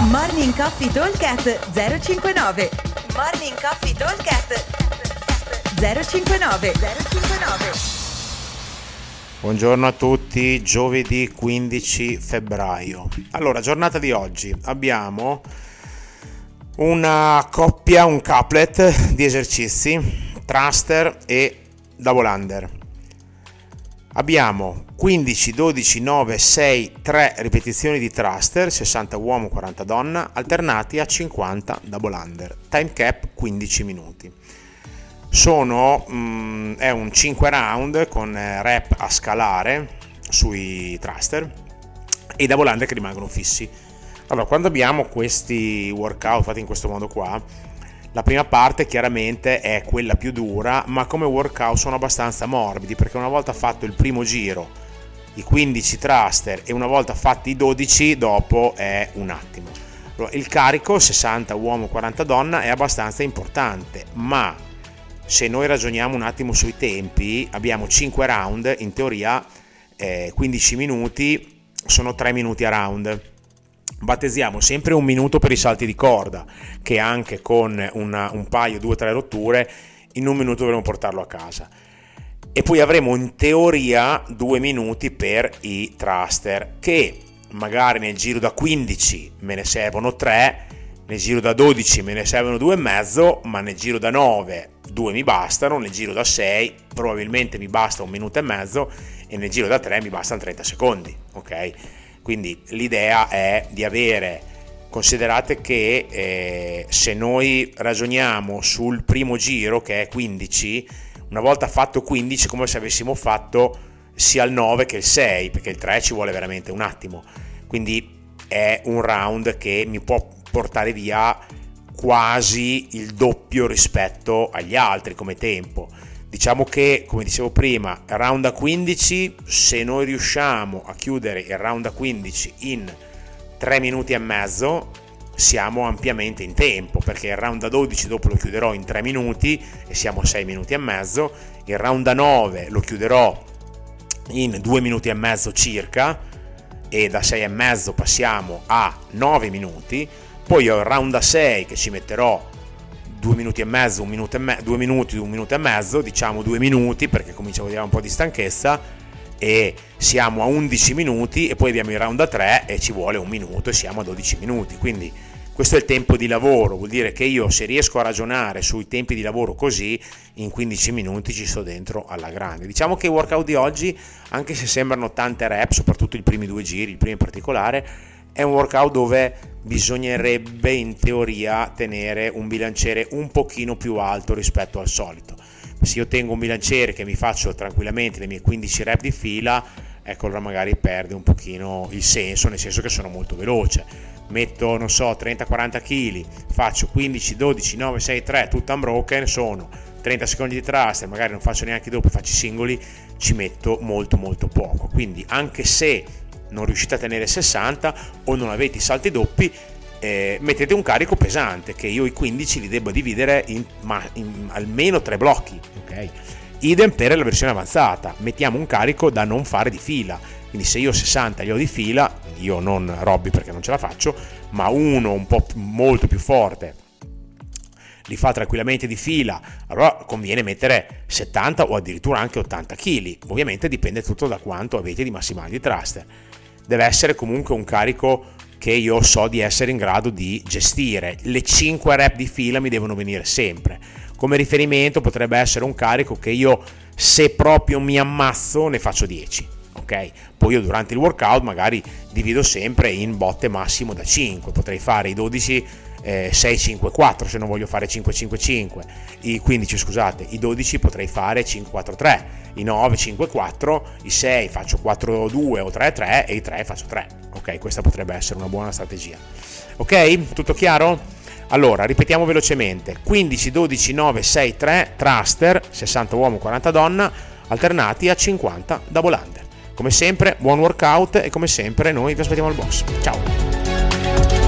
Morning Coffee Talkcast 059 Morning Coffee Talkcast 059 059 Buongiorno a tutti, giovedì 15 febbraio. Allora, giornata di oggi abbiamo una coppia, un couplet di esercizi, thruster e double under. Abbiamo 15, 12, 9, 6, 3 ripetizioni di thruster, 60 uomo, 40 donna, alternati a 50 double under. Time cap 15 minuti. Sono, mm, è un 5 round con eh, rep a scalare sui thruster e double under che rimangono fissi. Allora, quando abbiamo questi workout fatti in questo modo qua, la prima parte chiaramente è quella più dura, ma come workout sono abbastanza morbidi perché una volta fatto il primo giro i 15 thruster e una volta fatti i 12 dopo è un attimo. Il carico 60 uomo 40 donna è abbastanza importante, ma se noi ragioniamo un attimo sui tempi, abbiamo 5 round, in teoria eh, 15 minuti sono 3 minuti a round. Battezziamo sempre un minuto per i salti di corda, che anche con una, un paio, due o tre rotture, in un minuto dovremo portarlo a casa. E poi avremo in teoria due minuti per i thruster che magari nel giro da 15 me ne servono 3 nel giro da 12 me ne servono due e mezzo ma nel giro da 9 due mi bastano nel giro da 6 probabilmente mi basta un minuto e mezzo e nel giro da 3 mi bastano 30 secondi ok quindi l'idea è di avere considerate che eh, se noi ragioniamo sul primo giro che è 15 una volta fatto 15 come se avessimo fatto sia il 9 che il 6 perché il 3 ci vuole veramente un attimo. Quindi è un round che mi può portare via quasi il doppio rispetto agli altri come tempo. Diciamo che come dicevo prima round a 15 se noi riusciamo a chiudere il round a 15 in 3 minuti e mezzo siamo ampiamente in tempo perché il round da 12 dopo lo chiuderò in 3 minuti e siamo a 6 minuti e mezzo, il round da 9 lo chiuderò in 2 minuti e mezzo circa e da 6 e mezzo passiamo a 9 minuti, poi ho il round da 6 che ci metterò 2 minuti e mezzo, 1 minuto e me- 2 minuti, 1 minuto e mezzo, diciamo 2 minuti perché comincia a vedere un po' di stanchezza e siamo a 11 minuti e poi abbiamo il round da 3 e ci vuole un minuto e siamo a 12 minuti. Quindi questo è il tempo di lavoro vuol dire che io se riesco a ragionare sui tempi di lavoro così in 15 minuti ci sto dentro alla grande. Diciamo che i workout di oggi anche se sembrano tante rep soprattutto i primi due giri il primo in particolare è un workout dove bisognerebbe in teoria tenere un bilanciere un pochino più alto rispetto al solito se io tengo un bilanciere che mi faccio tranquillamente le mie 15 rep di fila, ecco allora magari perde un pochino il senso, nel senso che sono molto veloce. Metto, non so, 30-40 kg, faccio 15, 12, 9, 6, 3, tutto unbroken, sono 30 secondi di thruster, magari non faccio neanche dopo, faccio i singoli, ci metto molto molto poco. Quindi anche se non riuscite a tenere 60 o non avete i salti doppi, eh, mettete un carico pesante che io i 15 li devo dividere in, ma, in almeno tre blocchi ok idem per la versione avanzata mettiamo un carico da non fare di fila quindi se io 60 li ho di fila io non Robby perché non ce la faccio ma uno un po' molto più forte li fa tranquillamente di fila, allora conviene mettere 70 o addirittura anche 80 kg. Ovviamente dipende tutto da quanto avete di massimali di thruster. Deve essere comunque un carico che io so di essere in grado di gestire. Le 5 rep di fila mi devono venire sempre. Come riferimento potrebbe essere un carico che io se proprio mi ammazzo ne faccio 10. Ok? Poi io durante il workout magari divido sempre in botte massimo da 5, potrei fare i 12 eh, 6 5 4 se non voglio fare 5 5 5, i 15 scusate, i 12 potrei fare 5 4 3, i 9 5 4, i 6 faccio 4 2 o 3 3 e i 3 faccio 3 ok? Questa potrebbe essere una buona strategia. Ok? Tutto chiaro? Allora, ripetiamo velocemente. 15, 12, 9, 6, 3, thruster, 60 uomo, 40 donna, alternati a 50 double under. Come sempre, buon workout e come sempre noi vi aspettiamo al boss. Ciao!